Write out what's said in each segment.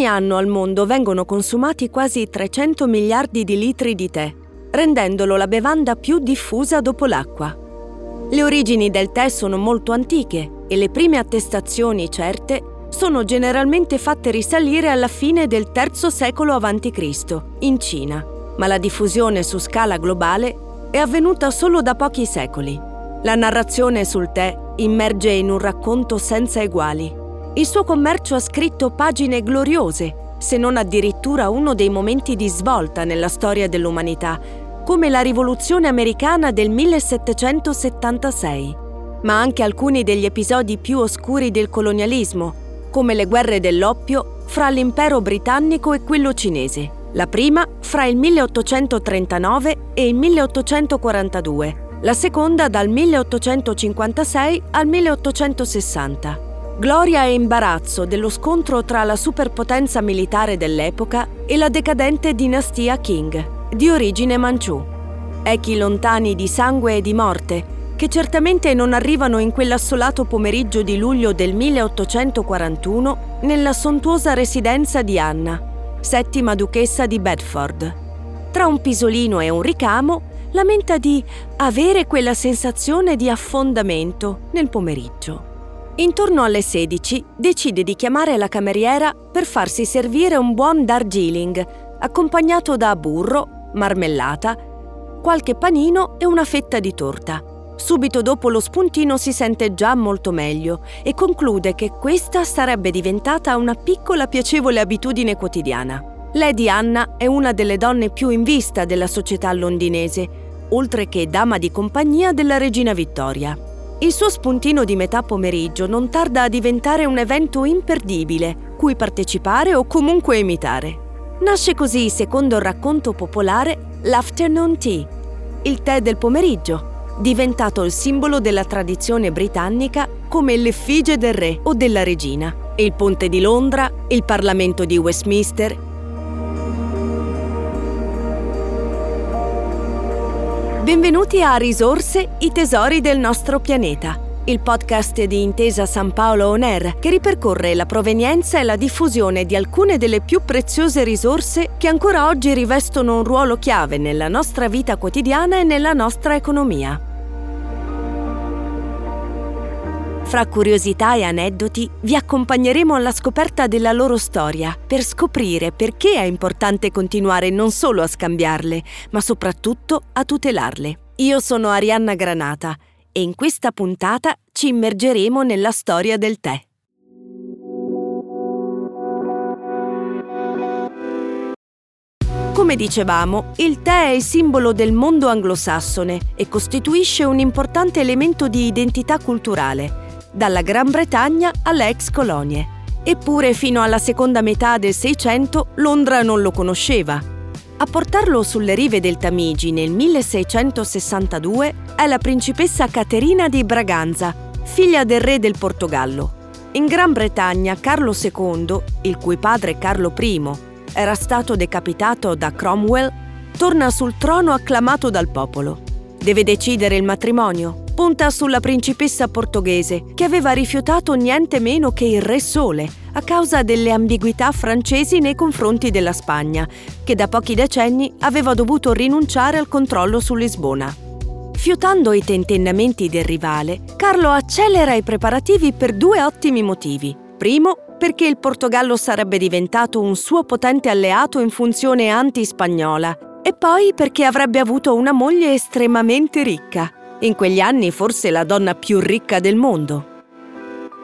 Ogni anno al mondo vengono consumati quasi 300 miliardi di litri di tè, rendendolo la bevanda più diffusa dopo l'acqua. Le origini del tè sono molto antiche e le prime attestazioni certe sono generalmente fatte risalire alla fine del III secolo a.C. in Cina, ma la diffusione su scala globale è avvenuta solo da pochi secoli. La narrazione sul tè immerge in un racconto senza eguali il suo commercio ha scritto pagine gloriose, se non addirittura uno dei momenti di svolta nella storia dell'umanità, come la rivoluzione americana del 1776, ma anche alcuni degli episodi più oscuri del colonialismo, come le guerre dell'oppio fra l'impero britannico e quello cinese, la prima fra il 1839 e il 1842, la seconda dal 1856 al 1860 gloria e imbarazzo dello scontro tra la superpotenza militare dell'epoca e la decadente dinastia Qing, di origine manciù. Echi lontani di sangue e di morte, che certamente non arrivano in quell'assolato pomeriggio di luglio del 1841 nella sontuosa residenza di Anna, settima duchessa di Bedford. Tra un pisolino e un ricamo, lamenta di avere quella sensazione di affondamento nel pomeriggio. Intorno alle 16 decide di chiamare la cameriera per farsi servire un buon Darjeeling, accompagnato da burro, marmellata, qualche panino e una fetta di torta. Subito dopo lo spuntino si sente già molto meglio e conclude che questa sarebbe diventata una piccola piacevole abitudine quotidiana. Lady Anna è una delle donne più in vista della società londinese, oltre che dama di compagnia della regina Vittoria. Il suo spuntino di metà pomeriggio non tarda a diventare un evento imperdibile, cui partecipare o comunque imitare. Nasce così, secondo il racconto popolare, l'afternoon tea, il tè del pomeriggio, diventato il simbolo della tradizione britannica come l'effigie del re o della regina. Il ponte di Londra, il Parlamento di Westminster, Benvenuti a Risorse, i tesori del nostro pianeta, il podcast di Intesa San Paolo On Air che ripercorre la provenienza e la diffusione di alcune delle più preziose risorse che ancora oggi rivestono un ruolo chiave nella nostra vita quotidiana e nella nostra economia. Fra curiosità e aneddoti vi accompagneremo alla scoperta della loro storia per scoprire perché è importante continuare non solo a scambiarle, ma soprattutto a tutelarle. Io sono Arianna Granata e in questa puntata ci immergeremo nella storia del tè. Come dicevamo, il tè è il simbolo del mondo anglosassone e costituisce un importante elemento di identità culturale dalla Gran Bretagna alle ex colonie. Eppure fino alla seconda metà del Seicento Londra non lo conosceva. A portarlo sulle rive del Tamigi nel 1662 è la principessa Caterina di Braganza, figlia del re del Portogallo. In Gran Bretagna Carlo II, il cui padre Carlo I era stato decapitato da Cromwell, torna sul trono acclamato dal popolo. Deve decidere il matrimonio, punta sulla principessa portoghese, che aveva rifiutato niente meno che il Re Sole, a causa delle ambiguità francesi nei confronti della Spagna, che da pochi decenni aveva dovuto rinunciare al controllo su Lisbona. Fiutando i tentennamenti del rivale, Carlo accelera i preparativi per due ottimi motivi. Primo, perché il Portogallo sarebbe diventato un suo potente alleato in funzione anti-spagnola, e poi perché avrebbe avuto una moglie estremamente ricca, in quegli anni forse la donna più ricca del mondo.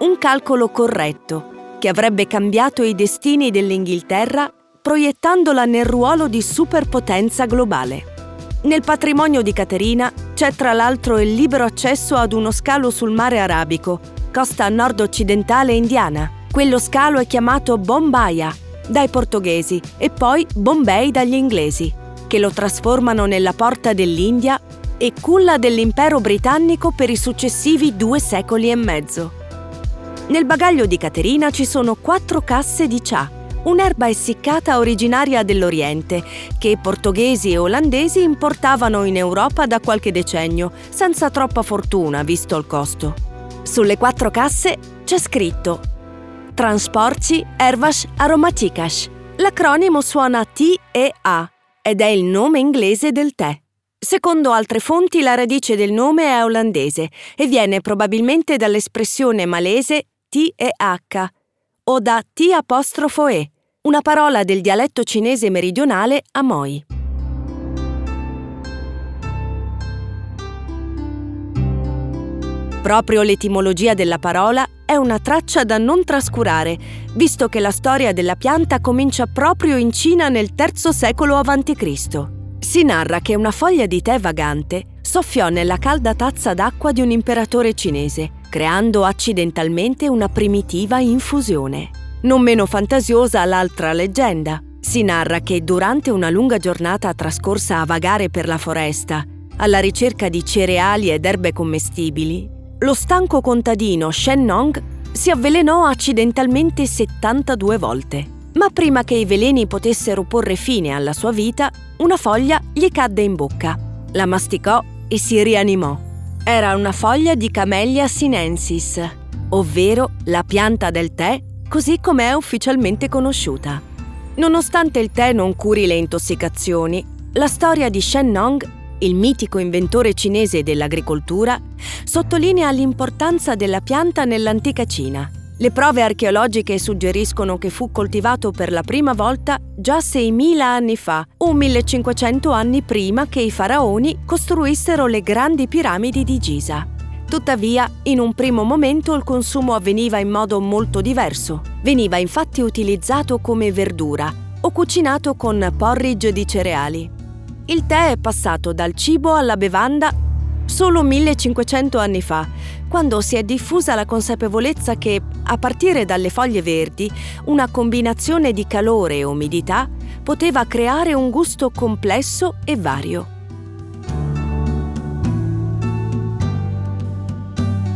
Un calcolo corretto che avrebbe cambiato i destini dell'Inghilterra proiettandola nel ruolo di superpotenza globale. Nel patrimonio di Caterina c'è tra l'altro il libero accesso ad uno scalo sul mare Arabico, costa nord-occidentale indiana. Quello scalo è chiamato Bombaya dai portoghesi e poi Bombay dagli inglesi, che lo trasformano nella porta dell'India e culla dell'impero britannico per i successivi due secoli e mezzo. Nel bagaglio di Caterina ci sono quattro casse di cha, un'erba essiccata originaria dell'Oriente, che portoghesi e olandesi importavano in Europa da qualche decennio, senza troppa fortuna visto il costo. Sulle quattro casse c'è scritto Transporti Ervas Aromaticas. L'acronimo suona T e A ed è il nome inglese del tè. Secondo altre fonti la radice del nome è olandese e viene probabilmente dall'espressione malese T e H o da T apostrofo E, una parola del dialetto cinese meridionale Amoy. Proprio l'etimologia della parola è una traccia da non trascurare, visto che la storia della pianta comincia proprio in Cina nel III secolo a.C. Si narra che una foglia di tè vagante soffiò nella calda tazza d'acqua di un imperatore cinese, creando accidentalmente una primitiva infusione. Non meno fantasiosa l'altra leggenda. Si narra che durante una lunga giornata trascorsa a vagare per la foresta, alla ricerca di cereali ed erbe commestibili, lo stanco contadino Shen Nong si avvelenò accidentalmente 72 volte. Ma prima che i veleni potessero porre fine alla sua vita, una foglia gli cadde in bocca. La masticò e si rianimò. Era una foglia di Camellia sinensis, ovvero la pianta del tè così come è ufficialmente conosciuta. Nonostante il tè non curi le intossicazioni, la storia di Shen Nong, il mitico inventore cinese dell'agricoltura, sottolinea l'importanza della pianta nell'antica Cina. Le prove archeologiche suggeriscono che fu coltivato per la prima volta già 6.000 anni fa o 1.500 anni prima che i faraoni costruissero le grandi piramidi di Giza. Tuttavia, in un primo momento il consumo avveniva in modo molto diverso. Veniva infatti utilizzato come verdura o cucinato con porridge di cereali. Il tè è passato dal cibo alla bevanda solo 1500 anni fa, quando si è diffusa la consapevolezza che, a partire dalle foglie verdi, una combinazione di calore e umidità poteva creare un gusto complesso e vario.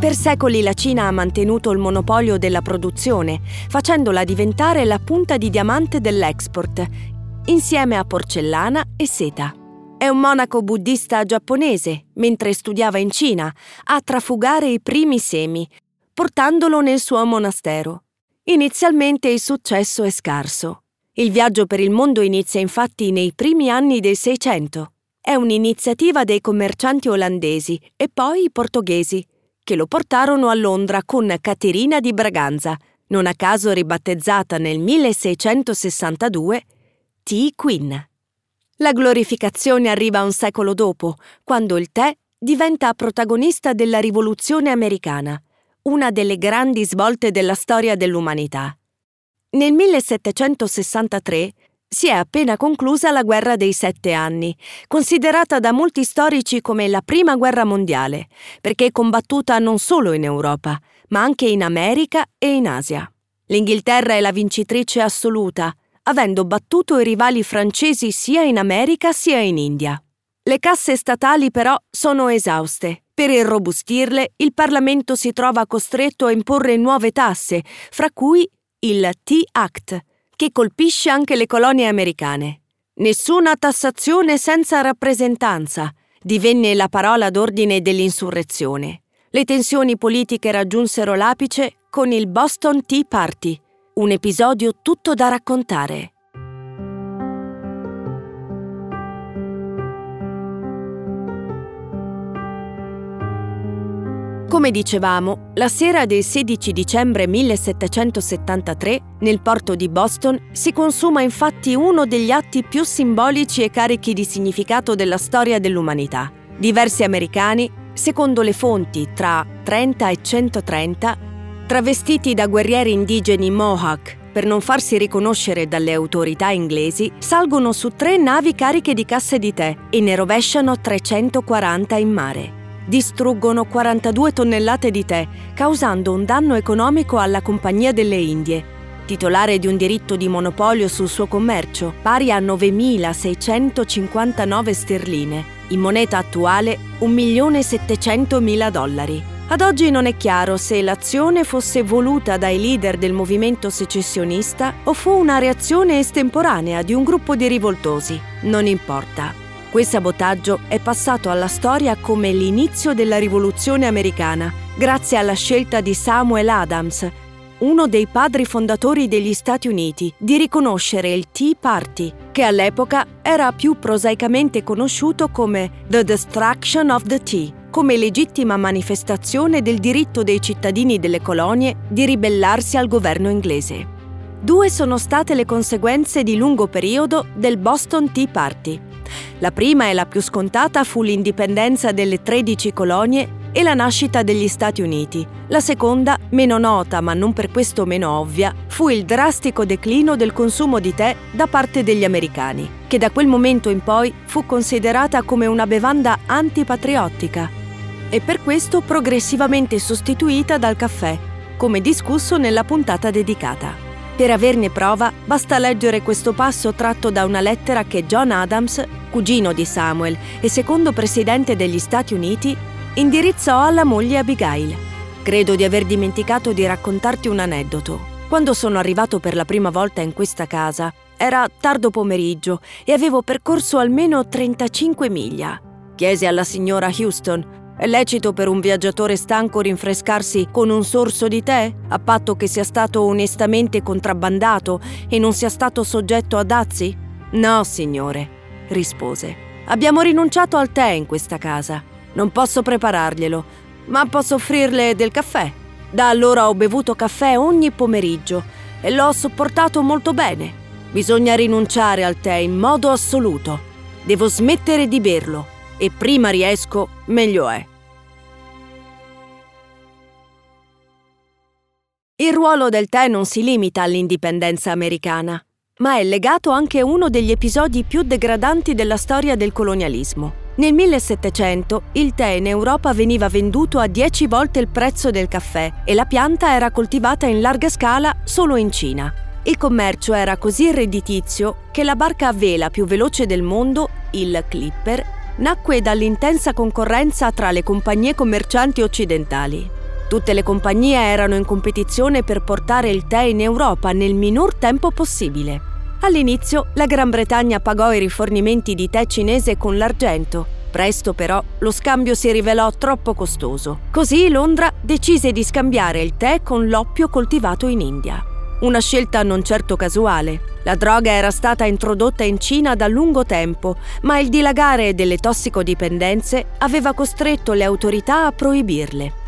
Per secoli la Cina ha mantenuto il monopolio della produzione, facendola diventare la punta di diamante dell'export, insieme a porcellana e seta. È un monaco buddista giapponese, mentre studiava in Cina, a trafugare i primi semi, portandolo nel suo monastero. Inizialmente il successo è scarso. Il viaggio per il mondo inizia infatti nei primi anni del Seicento. È un'iniziativa dei commercianti olandesi e poi i portoghesi, che lo portarono a Londra con Caterina di Braganza, non a caso ribattezzata nel 1662 Tea Queen. La glorificazione arriva un secolo dopo, quando il tè diventa protagonista della rivoluzione americana, una delle grandi svolte della storia dell'umanità. Nel 1763 si è appena conclusa la guerra dei sette anni, considerata da molti storici come la prima guerra mondiale, perché combattuta non solo in Europa, ma anche in America e in Asia. L'Inghilterra è la vincitrice assoluta, avendo battuto i rivali francesi sia in America sia in India. Le casse statali però sono esauste. Per irrobustirle, il Parlamento si trova costretto a imporre nuove tasse, fra cui il T-Act, che colpisce anche le colonie americane. Nessuna tassazione senza rappresentanza divenne la parola d'ordine dell'insurrezione. Le tensioni politiche raggiunsero l'apice con il Boston Tea Party, un episodio tutto da raccontare. Come dicevamo, la sera del 16 dicembre 1773, nel porto di Boston, si consuma infatti uno degli atti più simbolici e carichi di significato della storia dell'umanità. Diversi americani, secondo le fonti tra 30 e 130, travestiti da guerrieri indigeni Mohawk per non farsi riconoscere dalle autorità inglesi, salgono su tre navi cariche di casse di tè e ne rovesciano 340 in mare distruggono 42 tonnellate di tè, causando un danno economico alla Compagnia delle Indie, titolare di un diritto di monopolio sul suo commercio, pari a 9.659 sterline, in moneta attuale 1.700.000 dollari. Ad oggi non è chiaro se l'azione fosse voluta dai leader del movimento secessionista o fu una reazione estemporanea di un gruppo di rivoltosi. Non importa. Quel sabotaggio è passato alla storia come l'inizio della rivoluzione americana, grazie alla scelta di Samuel Adams, uno dei padri fondatori degli Stati Uniti, di riconoscere il Tea Party, che all'epoca era più prosaicamente conosciuto come The Destruction of the Tea, come legittima manifestazione del diritto dei cittadini delle colonie di ribellarsi al governo inglese. Due sono state le conseguenze di lungo periodo del Boston Tea Party. La prima e la più scontata fu l'indipendenza delle 13 colonie e la nascita degli Stati Uniti. La seconda, meno nota ma non per questo meno ovvia, fu il drastico declino del consumo di tè da parte degli americani, che da quel momento in poi fu considerata come una bevanda antipatriottica e per questo progressivamente sostituita dal caffè, come discusso nella puntata dedicata. Per averne prova basta leggere questo passo tratto da una lettera che John Adams, cugino di Samuel e secondo presidente degli Stati Uniti, indirizzò alla moglie Abigail. Credo di aver dimenticato di raccontarti un aneddoto. Quando sono arrivato per la prima volta in questa casa, era tardo pomeriggio e avevo percorso almeno 35 miglia. Chiesi alla signora Houston, è lecito per un viaggiatore stanco rinfrescarsi con un sorso di tè, a patto che sia stato onestamente contrabbandato e non sia stato soggetto a dazi? No, signore, rispose. Abbiamo rinunciato al tè in questa casa. Non posso prepararglielo, ma posso offrirle del caffè. Da allora ho bevuto caffè ogni pomeriggio e l'ho sopportato molto bene. Bisogna rinunciare al tè in modo assoluto. Devo smettere di berlo e prima riesco, meglio è. Il ruolo del tè non si limita all'indipendenza americana, ma è legato anche a uno degli episodi più degradanti della storia del colonialismo. Nel 1700 il tè in Europa veniva venduto a 10 volte il prezzo del caffè e la pianta era coltivata in larga scala solo in Cina. Il commercio era così redditizio che la barca a vela più veloce del mondo, il Clipper, nacque dall'intensa concorrenza tra le compagnie commercianti occidentali. Tutte le compagnie erano in competizione per portare il tè in Europa nel minor tempo possibile. All'inizio la Gran Bretagna pagò i rifornimenti di tè cinese con l'argento. Presto però lo scambio si rivelò troppo costoso. Così Londra decise di scambiare il tè con l'oppio coltivato in India. Una scelta non certo casuale. La droga era stata introdotta in Cina da lungo tempo, ma il dilagare delle tossicodipendenze aveva costretto le autorità a proibirle.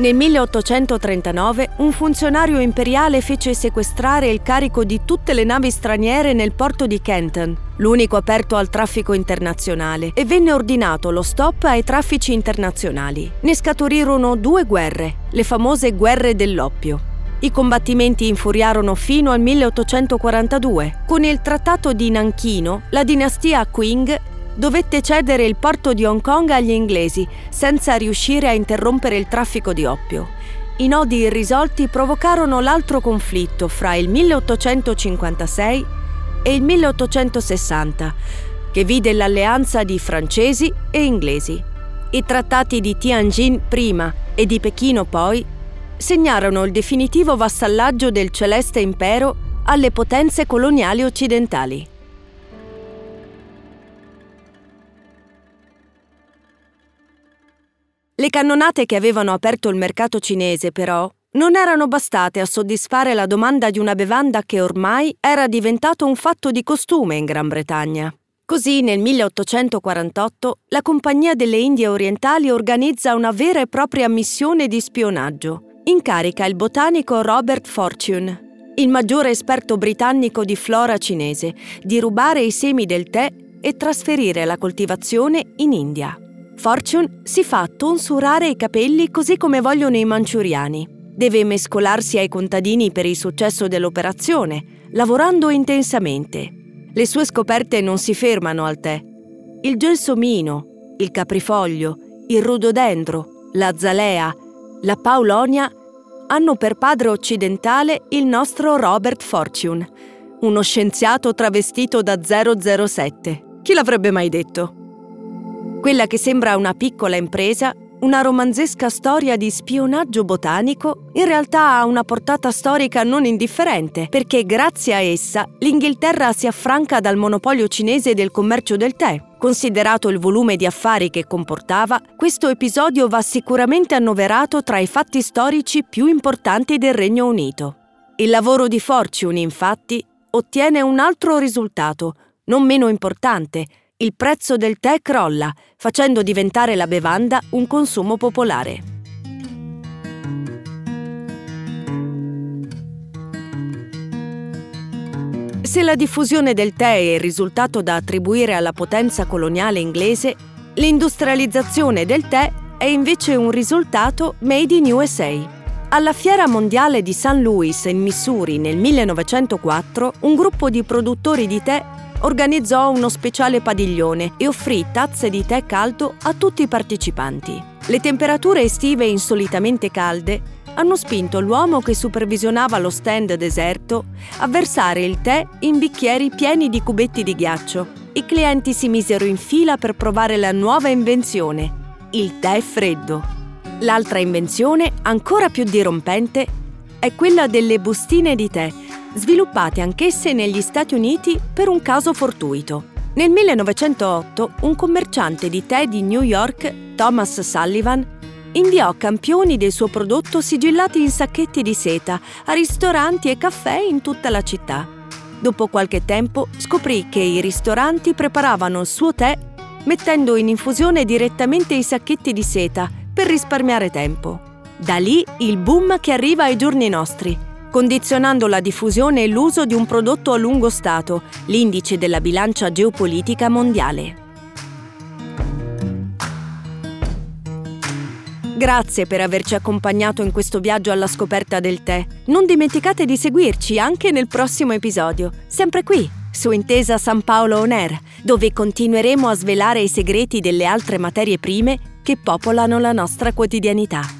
Nel 1839 un funzionario imperiale fece sequestrare il carico di tutte le navi straniere nel porto di Canton, l'unico aperto al traffico internazionale, e venne ordinato lo stop ai traffici internazionali. Ne scaturirono due guerre, le famose guerre dell'oppio. I combattimenti infuriarono fino al 1842. Con il trattato di Nanchino, la dinastia Qing dovette cedere il porto di Hong Kong agli inglesi senza riuscire a interrompere il traffico di oppio. I nodi irrisolti provocarono l'altro conflitto fra il 1856 e il 1860, che vide l'alleanza di francesi e inglesi. I trattati di Tianjin prima e di Pechino poi segnarono il definitivo vassallaggio del celeste impero alle potenze coloniali occidentali. Le cannonate che avevano aperto il mercato cinese, però, non erano bastate a soddisfare la domanda di una bevanda che ormai era diventato un fatto di costume in Gran Bretagna. Così nel 1848 la Compagnia delle Indie Orientali organizza una vera e propria missione di spionaggio. Incarica il botanico Robert Fortune, il maggiore esperto britannico di flora cinese, di rubare i semi del tè e trasferire la coltivazione in India. Fortune si fa tonsurare i capelli così come vogliono i manciuriani. Deve mescolarsi ai contadini per il successo dell'operazione, lavorando intensamente. Le sue scoperte non si fermano al tè. Il gelsomino, il caprifoglio, il rhododendro, la zalea, la paulonia hanno per padre occidentale il nostro Robert Fortune, uno scienziato travestito da 007. Chi l'avrebbe mai detto? Quella che sembra una piccola impresa una romanzesca storia di spionaggio botanico in realtà ha una portata storica non indifferente, perché grazie a essa l'Inghilterra si affranca dal monopolio cinese del commercio del tè. Considerato il volume di affari che comportava, questo episodio va sicuramente annoverato tra i fatti storici più importanti del Regno Unito. Il lavoro di Fortune, infatti, ottiene un altro risultato, non meno importante, il prezzo del tè crolla, facendo diventare la bevanda un consumo popolare. Se la diffusione del tè è il risultato da attribuire alla potenza coloniale inglese, l'industrializzazione del tè è invece un risultato made in USA. Alla Fiera Mondiale di St. Louis in Missouri nel 1904, un gruppo di produttori di tè organizzò uno speciale padiglione e offrì tazze di tè caldo a tutti i partecipanti. Le temperature estive insolitamente calde hanno spinto l'uomo che supervisionava lo stand deserto a versare il tè in bicchieri pieni di cubetti di ghiaccio. I clienti si misero in fila per provare la nuova invenzione, il tè freddo. L'altra invenzione, ancora più dirompente, è quella delle bustine di tè sviluppate anch'esse negli Stati Uniti per un caso fortuito. Nel 1908 un commerciante di tè di New York, Thomas Sullivan, inviò campioni del suo prodotto sigillati in sacchetti di seta a ristoranti e caffè in tutta la città. Dopo qualche tempo scoprì che i ristoranti preparavano il suo tè mettendo in infusione direttamente i sacchetti di seta per risparmiare tempo. Da lì il boom che arriva ai giorni nostri condizionando la diffusione e l'uso di un prodotto a lungo stato, l'indice della bilancia geopolitica mondiale. Grazie per averci accompagnato in questo viaggio alla scoperta del tè. Non dimenticate di seguirci anche nel prossimo episodio, sempre qui, su Intesa San Paolo On Air, dove continueremo a svelare i segreti delle altre materie prime che popolano la nostra quotidianità.